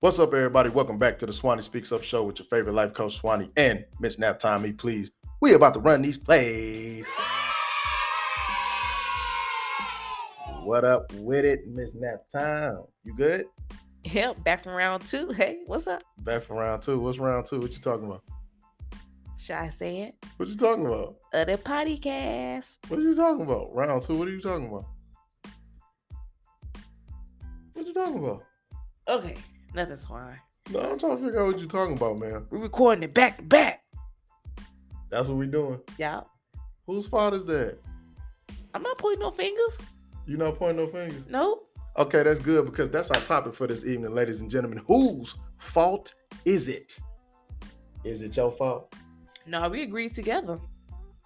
What's up, everybody? Welcome back to the Swani Speaks Up show with your favorite life coach, Swani, and Miss Nap Time. Me, please. We about to run these plays. What up with it, Miss Nap Time? You good? Yep, back from round two. Hey, what's up? Back from round two. What's round two? What you talking about? Should I say it? What you talking about? Other podcast. What are you talking about? Round two. What are you talking about? What you talking about? Okay, nothing's fine. No, I'm trying to figure out what you're talking about, man. We're recording it back to back. That's what we doing. Yeah. Whose fault is that? I'm not pointing no fingers. You not pointing no fingers? Nope. Okay, that's good because that's our topic for this evening, ladies and gentlemen. Whose fault is it? Is it your fault? No, we agreed together.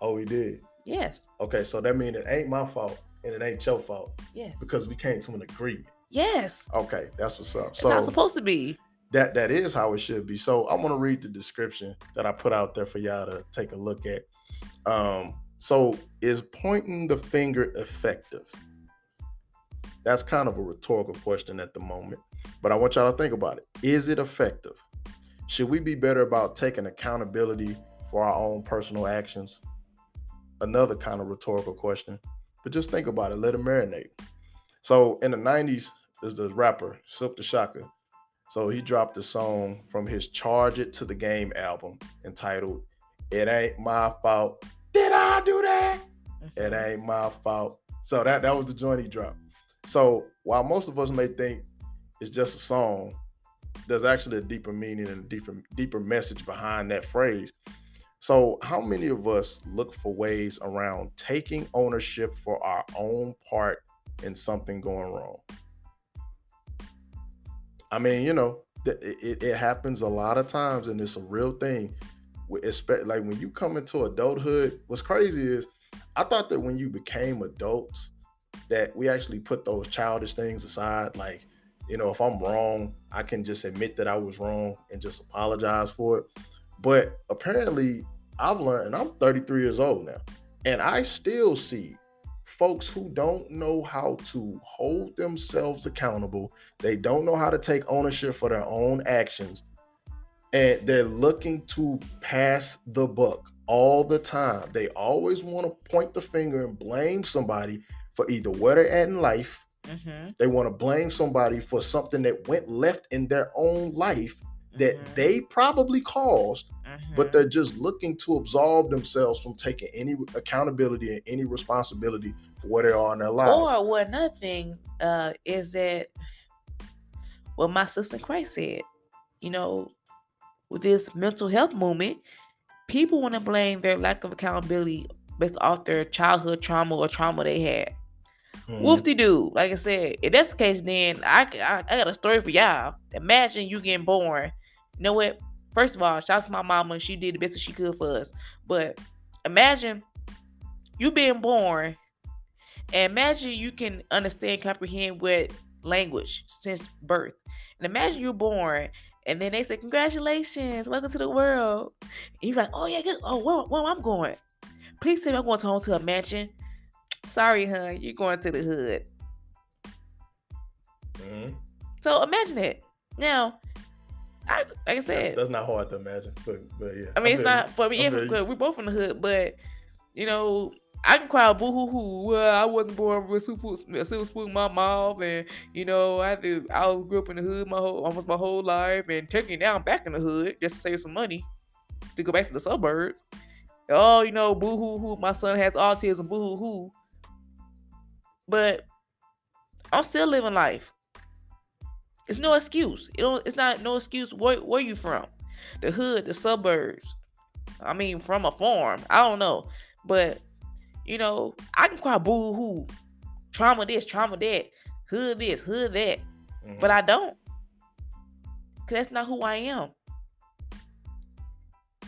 Oh, we did. Yes. Okay, so that means it ain't my fault and it ain't your fault Yes. because we came to an agreement. Yes. Okay, that's what's up. It's how it's So supposed to be. that that is how it should be. So I'm gonna read the description that I put out there for y'all to take a look at. Um, so is pointing the finger effective? That's kind of a rhetorical question at the moment, but I want y'all to think about it. Is it effective? Should we be better about taking accountability for our own personal actions? Another kind of rhetorical question, but just think about it. Let it marinate. So in the 90s, there's the rapper Silk the Shocker. So he dropped a song from his Charge It to the Game album entitled It Ain't My Fault. Did I do that? It ain't my fault. So that that was the joint he dropped. So while most of us may think it's just a song, there's actually a deeper meaning and a deeper deeper message behind that phrase. So how many of us look for ways around taking ownership for our own part in something going wrong? I mean, you know, it, it, it happens a lot of times, and it's a real thing. Espe- Like when you come into adulthood, what's crazy is I thought that when you became adults, that we actually put those childish things aside. Like, you know, if I'm wrong, I can just admit that I was wrong and just apologize for it. But apparently, I've learned, and I'm 33 years old now, and I still see folks who don't know how to hold themselves accountable. They don't know how to take ownership for their own actions. And they're looking to pass the buck all the time. They always want to point the finger and blame somebody for either where they're at in life. Mm-hmm. They want to blame somebody for something that went left in their own life that Mhm. they probably caused but Mhm. they're just looking to absolve themselves from taking any accountability and any responsibility for where they are in their lives. Or what another thing uh, is that what my sister Christ said, you know, with this mental health movement, people want to blame their lack of accountability based off their childhood trauma or trauma they had. Mhm. Whoop de doo. Like I said, if that's the case, then I, I I got a story for y'all. Imagine you getting born. You know what? First of all, shout out to my mama. She did the best that she could for us. But imagine you being born, imagine you can understand, comprehend what language since birth. And imagine you're born, and then they say, "Congratulations, welcome to the world." And you're like, "Oh yeah, good. Oh, where, where I'm going? Please tell me I'm going to home to a mansion." Sorry, hun, you're going to the hood. Mhm. So imagine it. Now, I like I said, that's not hard to imagine, but but yeah. I mean, it's feel not for me. I Yeah, feel you. because we're both in the hood, but you know, I can cry boo hoo hoo. Well, I wasn't born with a silver, spoon in my mouth, and you know, I had to, I grew up in the hood my whole almost my whole life, and taking now I'm back in the hood just to save some money to go back to the suburbs. Oh, you know, boo hoo hoo. My son has autism. Boo hoo hoo. But I'm still living life. It's no excuse. It don't. It's not no excuse. Where where you from? The hood, the suburbs. I mean, from a farm. I don't know, but you know, I can cry boo hoo, trauma this, trauma that, hood this, hood that, Mhm. but I don't, cause that's not who I am.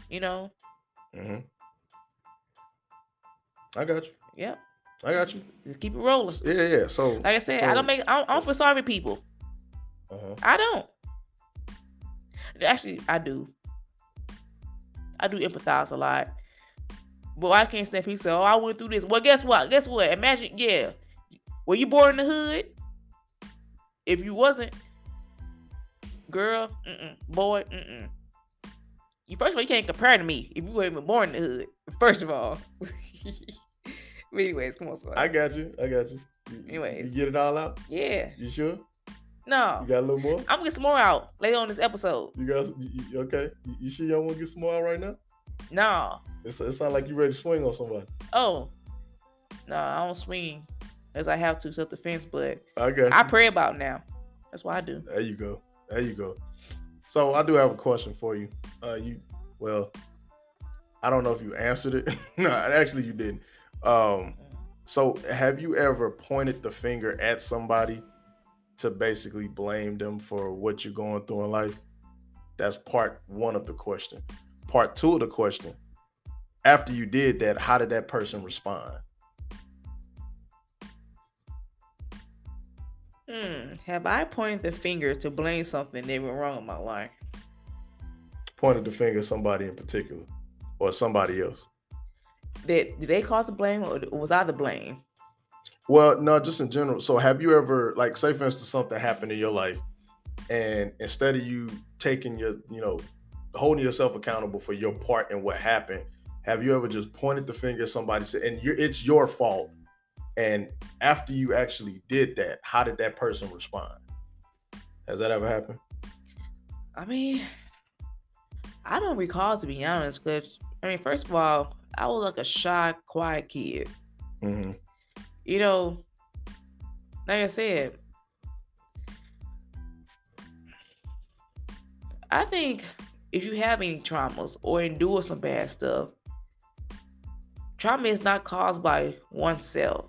You know. Mhm. I got you. Yep. I got you. Just keep it rolling. Yeah, yeah. So Like I said, I don't make. I don't, I don't feel sorry for people. uh-huh. I don't. Actually, I do. I do empathize a lot. But I can't say people say, "Oh, I went through this." Well, guess what? Guess what? Imagine, yeah, were you born in the hood? If you wasn't, girl, mm-mm. boy, mm-mm. You first of all, you can't compare to me if you weren't even born in the hood. First of all. but anyways, come on, Swag. I got you. I got you. you Anyways. you get it all out. Yeah. You sure? No. You got a little more. I'm gonna get some more out later on this episode. You guys, okay? You, sure want to get some more out right now? No. It's, it sounds like you ready to swing on somebody. Oh. No, I don't swing as I have to self defense, but I got you. I pray about now. That's what I do. There you go. There you go. So I do have a question for you. Uh, you well, I don't know if you answered it. no, actually you didn't. Um, so have you ever pointed the finger at somebody to basically blame them for what you're going through in life? That's part one of the question. Part two of the question. After you did that, how did that person respond? Hmm. Have I pointed the finger to blame something that went wrong in my life? Pointed the finger at somebody in particular, or somebody else? That did they cause the blame or was I the blame? Well, no, just in general. So, have you ever, like, say for instance, something happened in your life, and instead of you taking your, you know, holding yourself accountable for your part in what happened, have you ever just pointed the finger at somebody, said, and you're, it's your fault, and after you actually did that, how did that person respond? Has that ever happened? I mean, I don't recall to be honest, because I mean, first of all, I was like a shy, quiet kid. Mm-hmm. You know, like I said, I think if you have any traumas or endure some bad stuff, trauma is not caused by oneself.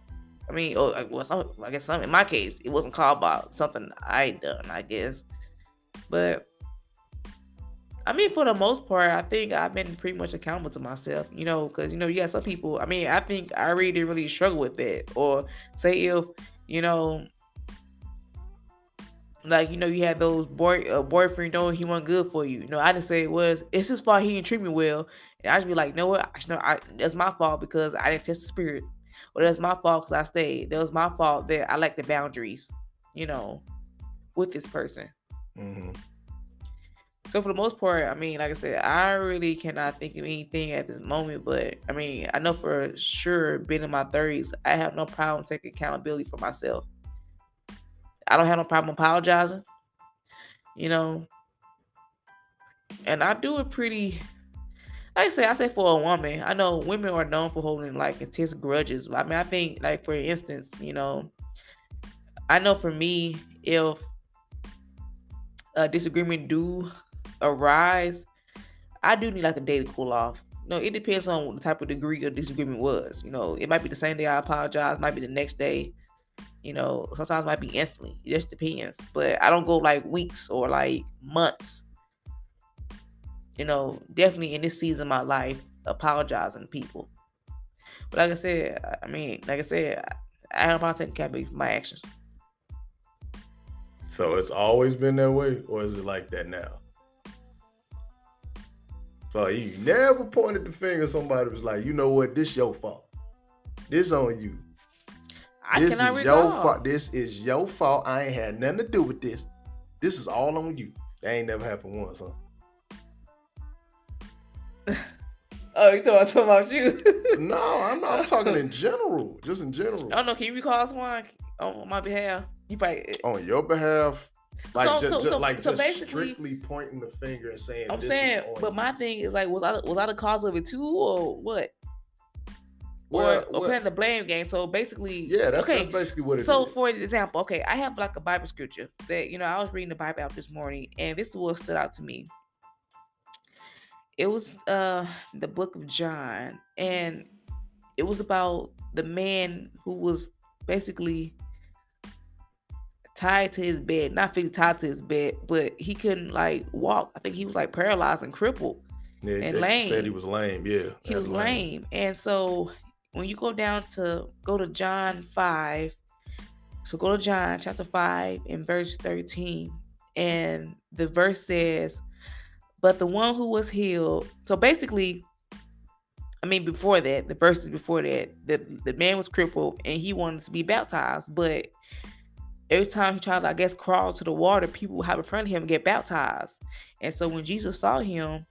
I mean, or well, some, I guess some, in my case, it wasn't caused by something I done, I guess. But I mean, for the most part, I think I've been pretty much accountable to myself, you know, because you know, you got some people. I mean, I think I really didn't really struggle with that, or say if you know, like you know, you had those boy uh, boyfriend knowing he wasn't good for you. You know, I didn't say it was. It's his fault he didn't treat me well, and I just be like, you know what? I, know, I that's my fault because I didn't test the spirit, or that's my fault because I stayed. That was my fault that I like the boundaries, you know, with this person. Mm-hmm. So for the most part, I mean, like I said, I really cannot think of anything at this moment. But I mean, I know for sure, being in my thirties, I have no problem taking accountability for myself. I don't have no problem apologizing, you know. And I do it pretty. Like I say, I say for a woman, I know women are known for holding like intense grudges. I mean, I think like for instance, you know, I know for me, if a disagreement do arise, I do need like a day to cool off. No, it depends on what the type of degree of disagreement was. You know, it might be the same day I apologize, might be the next day. You know, sometimes might be instantly. It just depends. But I don't go like weeks or like months. You know, definitely in this season of my life, apologizing to people. But like I said, I mean, like I said, I have to take accountability for my actions. So it's always been that way, or is it like that now? So you never pointed the finger somebody was like, you know what, this your fault. This on you. I this cannot is recall. your fault. This is your fault. I ain't had nothing to do with this. This is all on you. That ain't never happened once, huh? Oh, you thought I was talking about you? No, I'm not I'm talking in general. Just in general. Oh, I don't know. Can you recall someone oh, on my behalf? You probably. On your behalf. Like So- just, so- just- so- like so just basically- strictly pointing the finger and saying I'm saying, but you. my thing is like, was I was I the cause of it too, or what? Well, or, or well- playing the blame game. So basically, Yeah, that's, okay. that's basically what it is. so for example, okay, I have like a Bible scripture that you know I was reading the Bible out this morning, and this is what stood out to me. It was uh the book of John, and it was about the man who was basically tied to his bed, not physically tied to his bed, but he couldn't like walk. I think he was like paralyzed and crippled. yeah, and lame. said he was lame. Yeah, He was lame. And so when you go down to go to John 5, so go to John chapter 5 and verse 13. And the verse says, But the one who was healed, so basically, I mean, before that, the verses before that, the, the man was crippled and he wanted to be baptized, but every time he tried to, I guess, crawl to the water, people would have in front of him and get baptized. And so when Jesus saw him,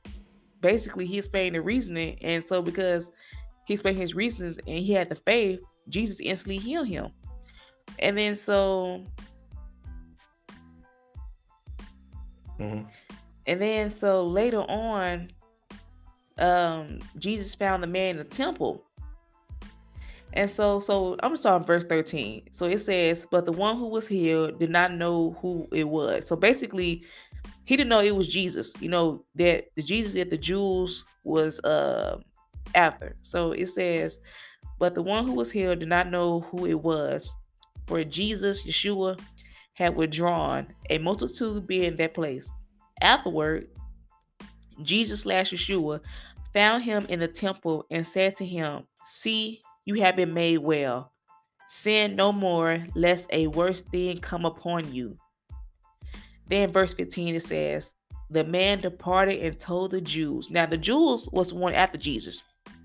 basically he explained the reasoning. And so because he explained his reasons and he had the faith, Jesus instantly healed him. And then so Mhm. and then so later on, um, Jesus found the man in the temple. And so so I'm gonna start verse 13. So it says, But the one who was healed did not know who it was. So basically, he didn't know it was Jesus, you know, that the Jesus that the Jews was uh after. So it says, But the one who was healed did not know who it was, for Jesus, Yeshua, had withdrawn, a multitude being in that place. Afterward, Jesus slash Yeshua found him in the temple and said to him, See, you have been made well. Sin no more, lest a worse thing come upon you. Then verse 15 it says, The man departed and told the Jews. Now the Jews was the one after Jesus,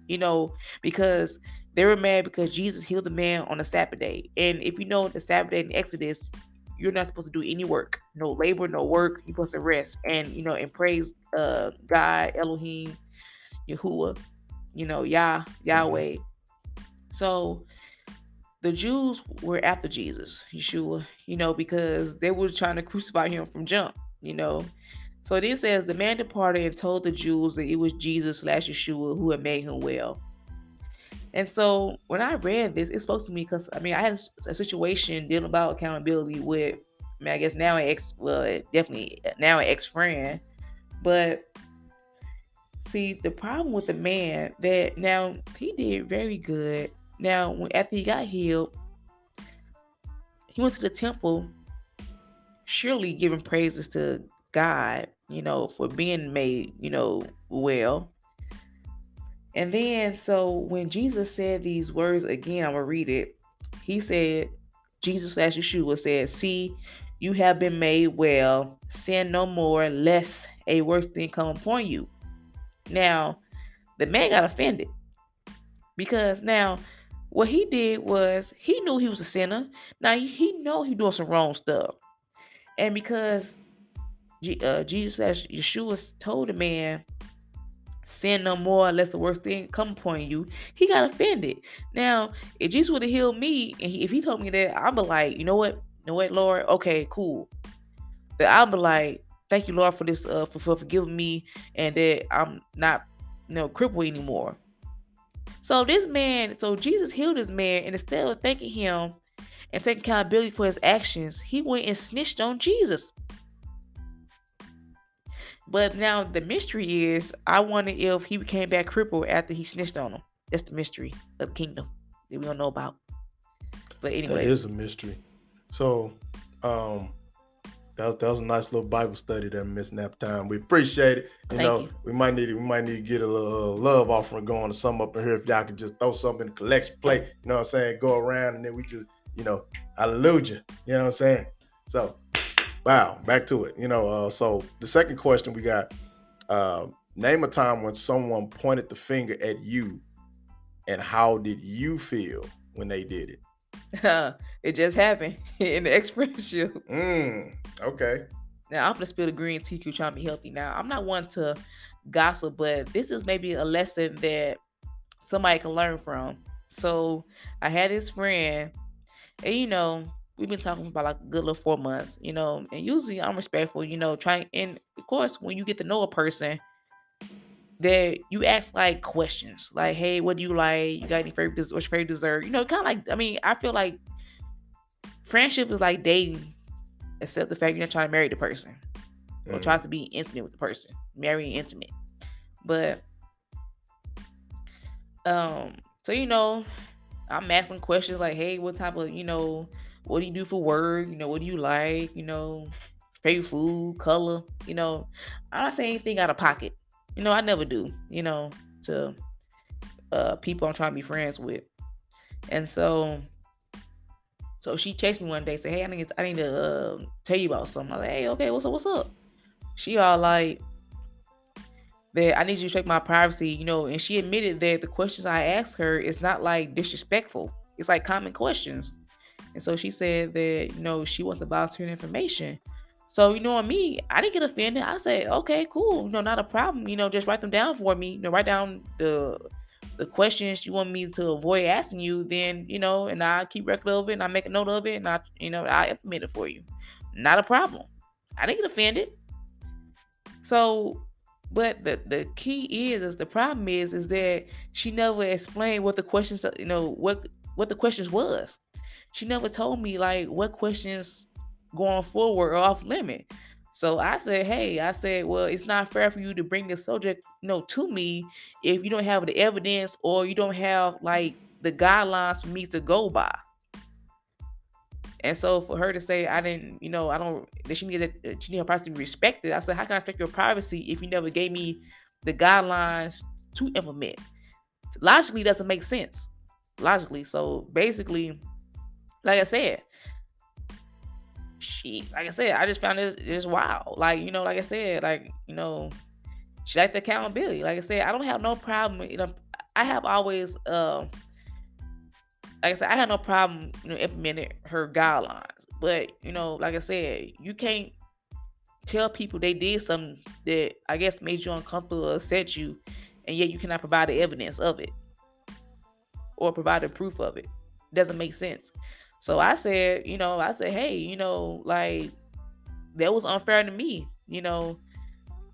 you know, because they were mad because Jesus healed the man on a Sabbath day. And if you know the Sabbath day in Exodus, you're not supposed to do any work. No labor, no work. You're supposed to rest and you know and praise uh God, Elohim, Yahuwah, you know, Yah, Yahweh. So the Jews were after Jesus, Yeshua, you know, because they were trying to crucify him from jump, you know. So this says the man departed and told the Jews that it was Jesus slash Yeshua who had made him well. And so when I read this, it spoke to me because I mean I had a situation dealing about accountability with I mean I guess now an ex well definitely now an ex friend. But see the problem with the man that now he did very good now, after he got healed, he went to the temple, surely giving praises to God, you know, for being made, you know, well. And then, so when Jesus said these words again, I'm gonna read it. He said, Jesus slash Yeshua said, See, you have been made well, sin no more, lest a worse thing come upon you. Now, the man got offended because now what he did was he knew he was a sinner. Now he know he doing some wrong stuff, and because Uh, Jesus as Yeshua told the man, "Sin no more, unless the worst thing come upon you," he got offended. Now, if Jesus would have healed me, and he, if he told me that, I'd be like, you know what, you know what, Lord, okay, cool. But I'd be like, thank you, Lord, for this, uh, for, for forgiving me, and that I'm not, you know, crippled anymore. So this man, so Jesus healed this man, and instead of thanking him and taking accountability for his actions, he went and snitched on Jesus. But now the mystery is, I wonder if he came back crippled after he snitched on him. That's the mystery of the kingdom that we don't know about. But anyway, That is a mystery. So, um, that was, that was a nice little Bible study there, Miss Nap Time. We appreciate it. You Thank know, you. we might need we might need to get a little love offering going or something up in here. If y'all could just throw something in the collection plate, you know what I'm saying? Go around and then we just, you know, hallelujah. You know what I'm saying? So, wow, back to it. You know, uh, so the second question we got, uh, name a time when someone pointed the finger at you, and how did you feel when they did it? it just happened in the express ship. Mm, okay. Now I'm gonna spill the green tea you trying to be healthy. Now I'm not one to gossip, but this is maybe a lesson that somebody can learn from. So I had this friend, and you know we've been talking about like a good little four months, you know. And usually I'm respectful, you know. Trying and of course when you get to know a person, that you ask like questions, like, "Hey, what do you like? You got any favorite? What's your favorite dessert?" You know, kind of like. I mean, I feel like friendship is like dating, except the fact you're not trying to marry the person or Mm. tries to be intimate with the person, marrying intimate. But um, so you know, I'm asking questions like, hey, what type of, you know, what do you do for work? You know, what do you like? You know, favorite food, color, you know. I don't say anything out of pocket. You know, I never do, you know, to uh people I'm trying to be friends with. And so so she texted me one day, said, Hey, I need to, I need to uh, tell you about something. I was like, Hey, okay, what's up? What's up? She all like that I need you to check my privacy, you know, and she admitted that the questions I asked her is not like disrespectful. It's like common questions. And so she said that, you know, she wants to volunteer information. So, you know, me, I didn't get offended. I said, okay, cool. You know, not a problem. You know, just write them down for me. You know, write down the the questions you want me to avoid asking you, then, you know, and I keep record of it and I make a note of it and I, you know, I implement it for you. Not a problem. I didn't get offended. So, but the the key is is the problem is is that she never explained what the questions you know what what the questions was. She never told me like what questions going forward are off limit. So I said, hey, I said, well, it's not fair for you to bring this subject, you know, to me if you don't have the evidence or you don't have like the guidelines for me to go by. And so for her to say I didn't, you know, I don't that she needed uh, she needed her privacy to be respected. I said, how can I respect your privacy if you never gave me the guidelines to implement? Logically doesn't make sense. Logically. So basically, like I said, she like I said, I just found this just wow. Like, you know, like I said, like, you know, she liked the accountability. Like I said, I don't have no problem, you know, I have always uh like I said, I had no problem, you know, implementing her guidelines. But, you know, like I said, you can't tell people they did something that I guess made you uncomfortable or upset you, and yet you cannot provide the evidence of it or provide the proof of it doesn't make sense. So I said, you know, I said, hey, you know, like that was unfair to me, you know.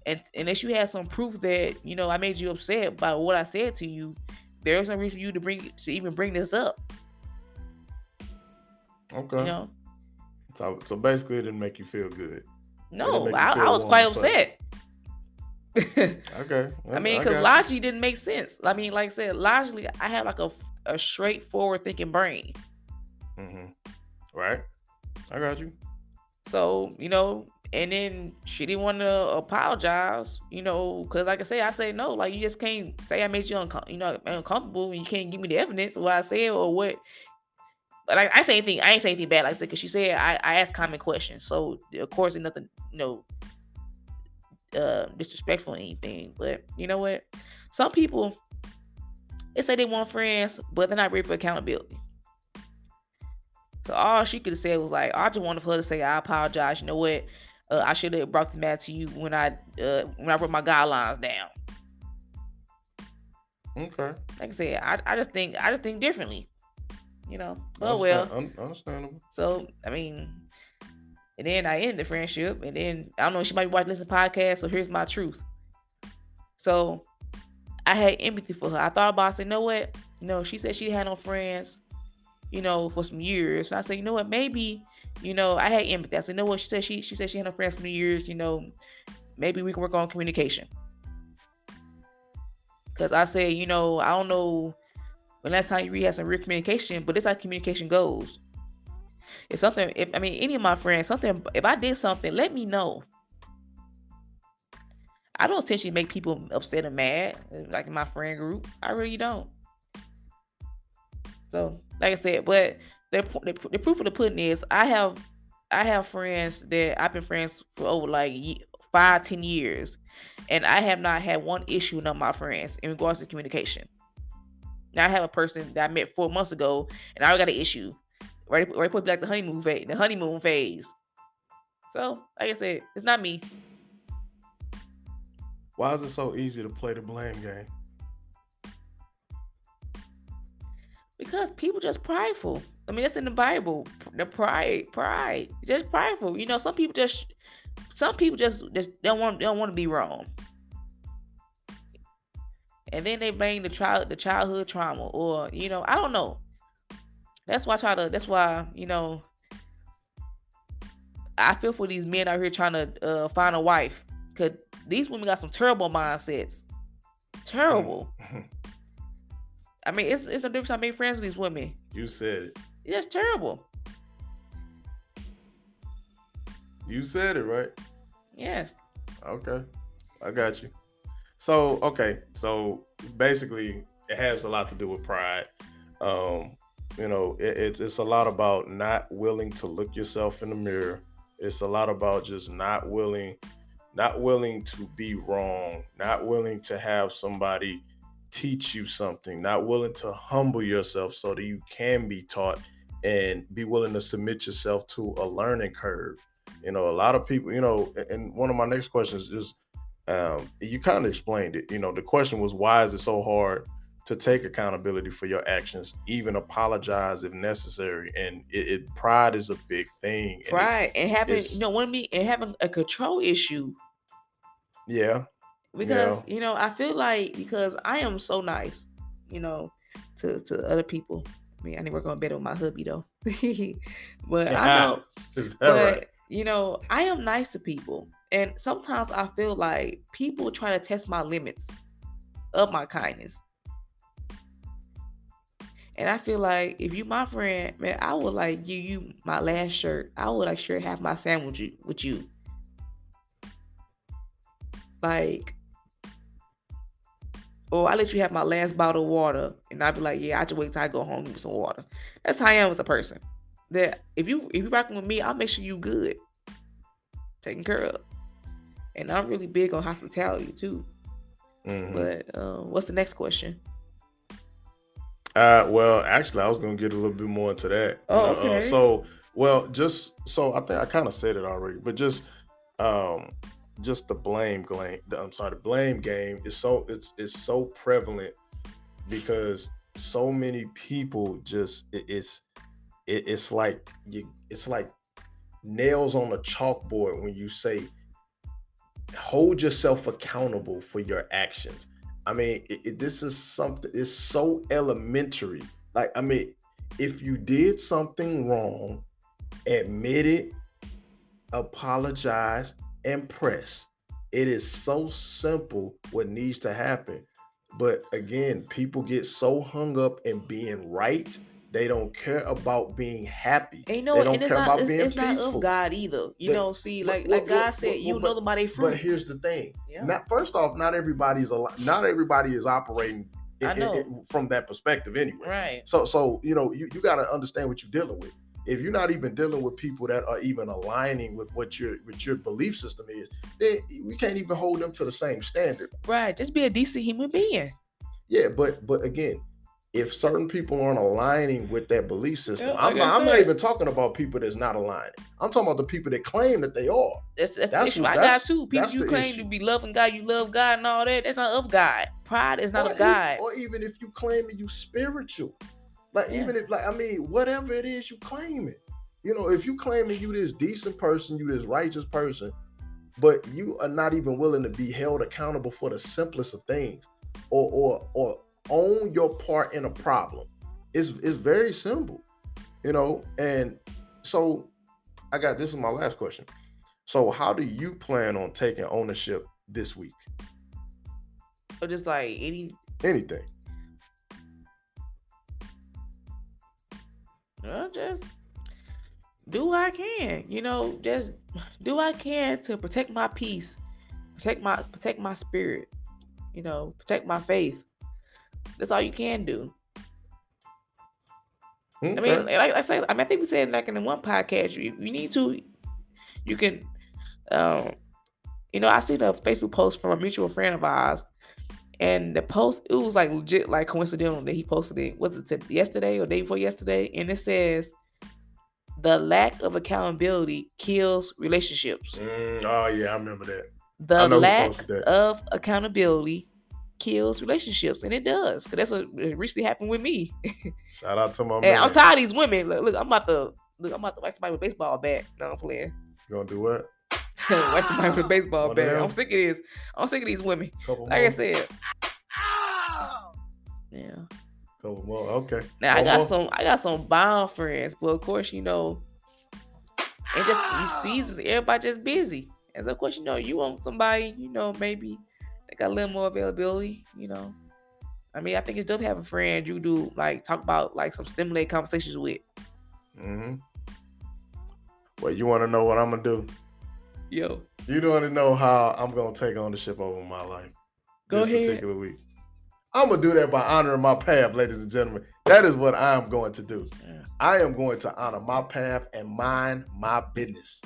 And unless you had some proof that, you know, I made you upset by what I said to you, there's no reason for you to bring to even bring this up. Okay. You know? So so basically it didn't make you feel good. No, I, I, was quite upset. okay. I mean, because logically didn't make sense. I mean, like I said, logically, I have like a, a straightforward thinking brain. Mm-hmm. Right. I got you. So, you know, and then she didn't want to apologize, you know, because like I say, I say no, like you just can't say I made you uncom- you know uncomfortable and you can't give me the evidence of what I said or what. But like I say anything, I ain't say anything bad. Like I said, because she said I, I asked common questions, so of course, nothing, you know, uh, disrespectful or anything. But you know what? Some people they say they want friends, but they're not ready for accountability. So all she could have said was like, I just wanted for her to say, I apologize. You know what? Uh, I should have brought the matter to you when I uh, when I wrote my guidelines down. Okay. Like I said, I, I just think I just think differently. You know. Oh well. Un- understandable. So I mean, and then I end the friendship, and then I don't know. She might be watching this podcast. So here's my truth. So I had empathy for her. I thought about. It, I said, you know what? You know, she said she had no friends. You know, for some years. And I said, you know what? Maybe you know, I had empathy. I said, you know what? She said she she said she had no friends for years. You know, maybe we can work on communication. Cause I said, you know, I don't know when last time you really had some real communication, but this how communication goes. If something, if I mean any of my friends, something, if I did something, let me know. I don't intentionally make people upset and mad, like in my friend group. I really don't. So, like I said, but the, the, the proof of the pudding is I have I have friends that I've been friends for over like five, ten years, and I have not had one issue with my friends in regards to communication. Now I have a person that I met four months ago, and I already got an issue. Right, right, put like the honeymoon phase, the honeymoon phase. So, like I said, it's not me. Why is it so easy to play the blame game? Because people just prideful. I mean, that's in the Bible. The pride, pride, just prideful. You know, some people just, some people just just don't want don't want to be wrong, and then they blame the child the childhood trauma, or you know, I don't know. That's why I try to. That's why you know, I feel for these men out here trying to uh, find a wife, cause these women got some terrible mindsets. Terrible. I mean, it's it's no difference. I made friends with these women. You said it. That's terrible. You said it right. Yes. Okay, I got you. So okay, so basically, it has a lot to do with pride. Um, you know, it, it's it's a lot about not willing to look yourself in the mirror. It's a lot about just not willing, not willing to be wrong, not willing to have somebody teach you something, not willing to humble yourself so that you can be taught and be willing to submit yourself to a learning curve. You know, a lot of people, you know, and one of my next questions is um, you kind of explained it. You know, the question was why is it so hard to take accountability for your actions, even apologize if necessary. And it, it pride is a big thing. And right. And having you know, one me and having a control issue. Yeah. Because, yeah. you know, I feel like because I am so nice, you know, to to other people. I mean, I never gonna bet with my hubby though. but I know but right? you know, I am nice to people. And sometimes I feel like people try to test my limits of my kindness. And I feel like if you my friend, man, I would like give you my last shirt. I would like sure have my sandwich with you. Like, or I let you have my last bottle of water, and I'd be like, yeah, I just wait till I go home with some water. That's how I am as a person. That if you if you rocking with me, I'll make sure you good, taken care of. And I'm really big on hospitality too. Mm-hmm. But uh, what's the next question? Uh, well, actually, I was gonna get a little bit more into that. Oh, uh, okay. Uh, so, well, just so I think I kind of said it already, but just, um, just the blame game. I'm sorry, the blame game is so it's it's so prevalent because so many people just it, it's it, it's like you it's like nails on a chalkboard when you say hold yourself accountable for your actions I mean, it, it, this is something. It's so elementary. Like, I mean, if you did something wrong, admit it, apologize, and press. It is so simple what needs to happen. But again, people get so hung up in being right they don't care about being happy. And you know, they don't care not, about it's, being it's peaceful. not of God either. You know, see, like well, like God well, said, you know them by their fruit. But here's the thing. Yeah. Not first off, not everybody's a not everybody is operating it, it, it, from that perspective anyway. Right. So so you know you, you got to understand what you're dealing with. If you're not even dealing with people that are even aligning with what your what your belief system is, then we can't even hold them to the same standard. Right. Just be a decent human being. Yeah, but but again, if certain people aren't aligning with that belief system, like I'm, not, I'm not even talking about people that's not aligning. I'm talking about the people that claim that they are. That's, that's, that's the issue. What, I got too. People you claim issue. to be loving God, you love God and all that. That's not of God. Pride is not or of God. or even if you claim it, you spiritual. Like yes. even if like I mean, whatever it is, you claim it. You know, if you claiming you this decent person, you this righteous person, but you are not even willing to be held accountable for the simplest of things, or or or own your part in a problem. It's it's very simple, you know. And so, I got this is my last question. So, how do you plan on taking ownership this week? Or just like any anything. Just do what I can. You know, just do what I can to protect my peace, protect my protect my spirit. You know, protect my faith. That's all you can do. Okay. I mean, like I say, I mean, I think we said like in the one podcast, you, you need to, you can, um, you know, I see the Facebook post from a mutual friend of ours, and the post it was like legit, like coincidental that he posted it. Was it yesterday or day before yesterday? And it says, "The lack of accountability kills relationships." Mm, oh yeah, I remember that. The lack of accountability kills relationships, and it does. Cause that's what recently happened with me. Shout out to my man. I'm tired of these women. Look, look, I'm about to look. I'm about to whack somebody with a baseball bat. No, I'm playing. You gonna do what? Whack somebody with a baseball One bat. I'm sick of this. I'm sick of these women. Couple like more. I said. Yeah. Couple more. Okay. Now Couple I got more. some. I got some bomb friends, but of course you know, it just these seasons. Everybody just busy. And so of course you know you want somebody. You know maybe they got a little more availability, you know. I mean, I think it's dope having friends you do like talk about like some stimulating conversations with. Mm-hmm. Well, you want to know what I'm gonna do? Yo. You don't want to know how I'm gonna take ownership over my life. Go this ahead. particular week. I'm gonna do that by honoring my path, ladies and gentlemen. That is what I am going to do. Yeah. I am going to honor my path and mind my business.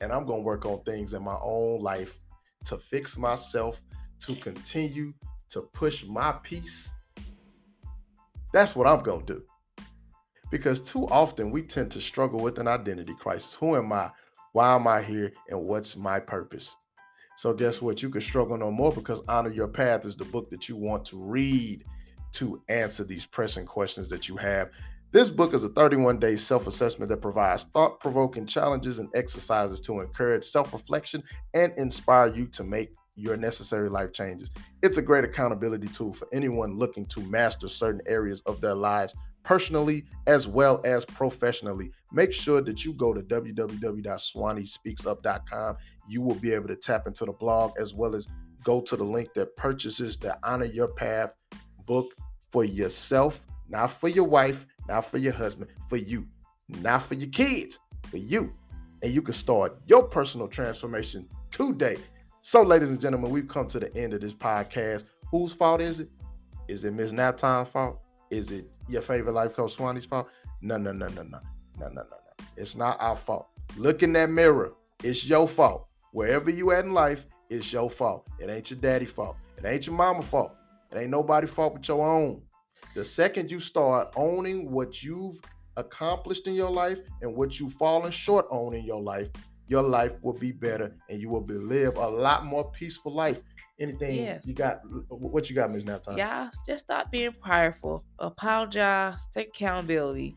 And I'm gonna work on things in my own life to fix myself to continue to push my peace, that's what I'm going to do. because too often we tend to struggle with an identity crisis. Who am I? Why am I here? And what's my purpose? So, guess what? You can struggle no more because Honor Your Path is the book that you want to read to answer these pressing questions that you have. This book is a 31 day self assessment that provides thought provoking challenges and exercises to encourage self reflection and inspire you to make your necessary life changes. It's a great accountability tool for anyone looking to master certain areas of their lives personally as well as professionally. Make sure that you go to www.swanispeaksup.com. You will be able to tap into the blog as well as go to the link that purchases the Honor Your Path book for yourself, not for your wife, not for your husband, for you, not for your kids, for you. And you can start your personal transformation today. So, ladies and gentlemen, we've come to the end of this podcast. Whose fault is it? Is it Ms. Naptime's fault? Is it your favorite life coach Swani's fault? No, no, no, no, no, no, no, no, no. It's not our fault. Look in that mirror. It's your fault. Wherever you at in life, it's your fault. It ain't your daddy fault. It ain't your mama fault. It ain't nobody fault but your own. The second you start owning what you've accomplished in your life and what you've fallen short on in your life, your life will be better and you will live a lot more peaceful life anything yes. you got what you got ms naptime y'all just stop being prideful. Apologize take accountability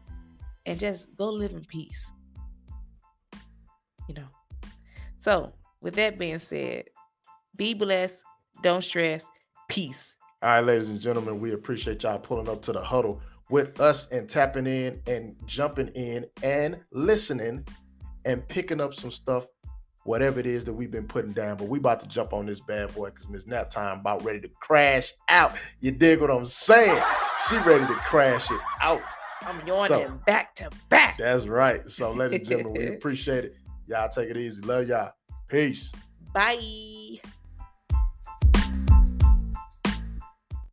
and just go live in peace. You know. So with that being said be blessed don't stress peace. All right ladies and gentlemen we appreciate y'all pulling up to the huddle with us and tapping in and jumping in and listening and picking up some stuff whatever it is that we've been putting down. But we about to jump on this bad boy because Miss Nap Time about ready to crash out. You dig what I'm saying? She ready to crash it out. I'm yawning so, back to back. That's right. So, ladies and gentlemen, we appreciate it. Y'all take it easy. Love y'all. Peace. Bye.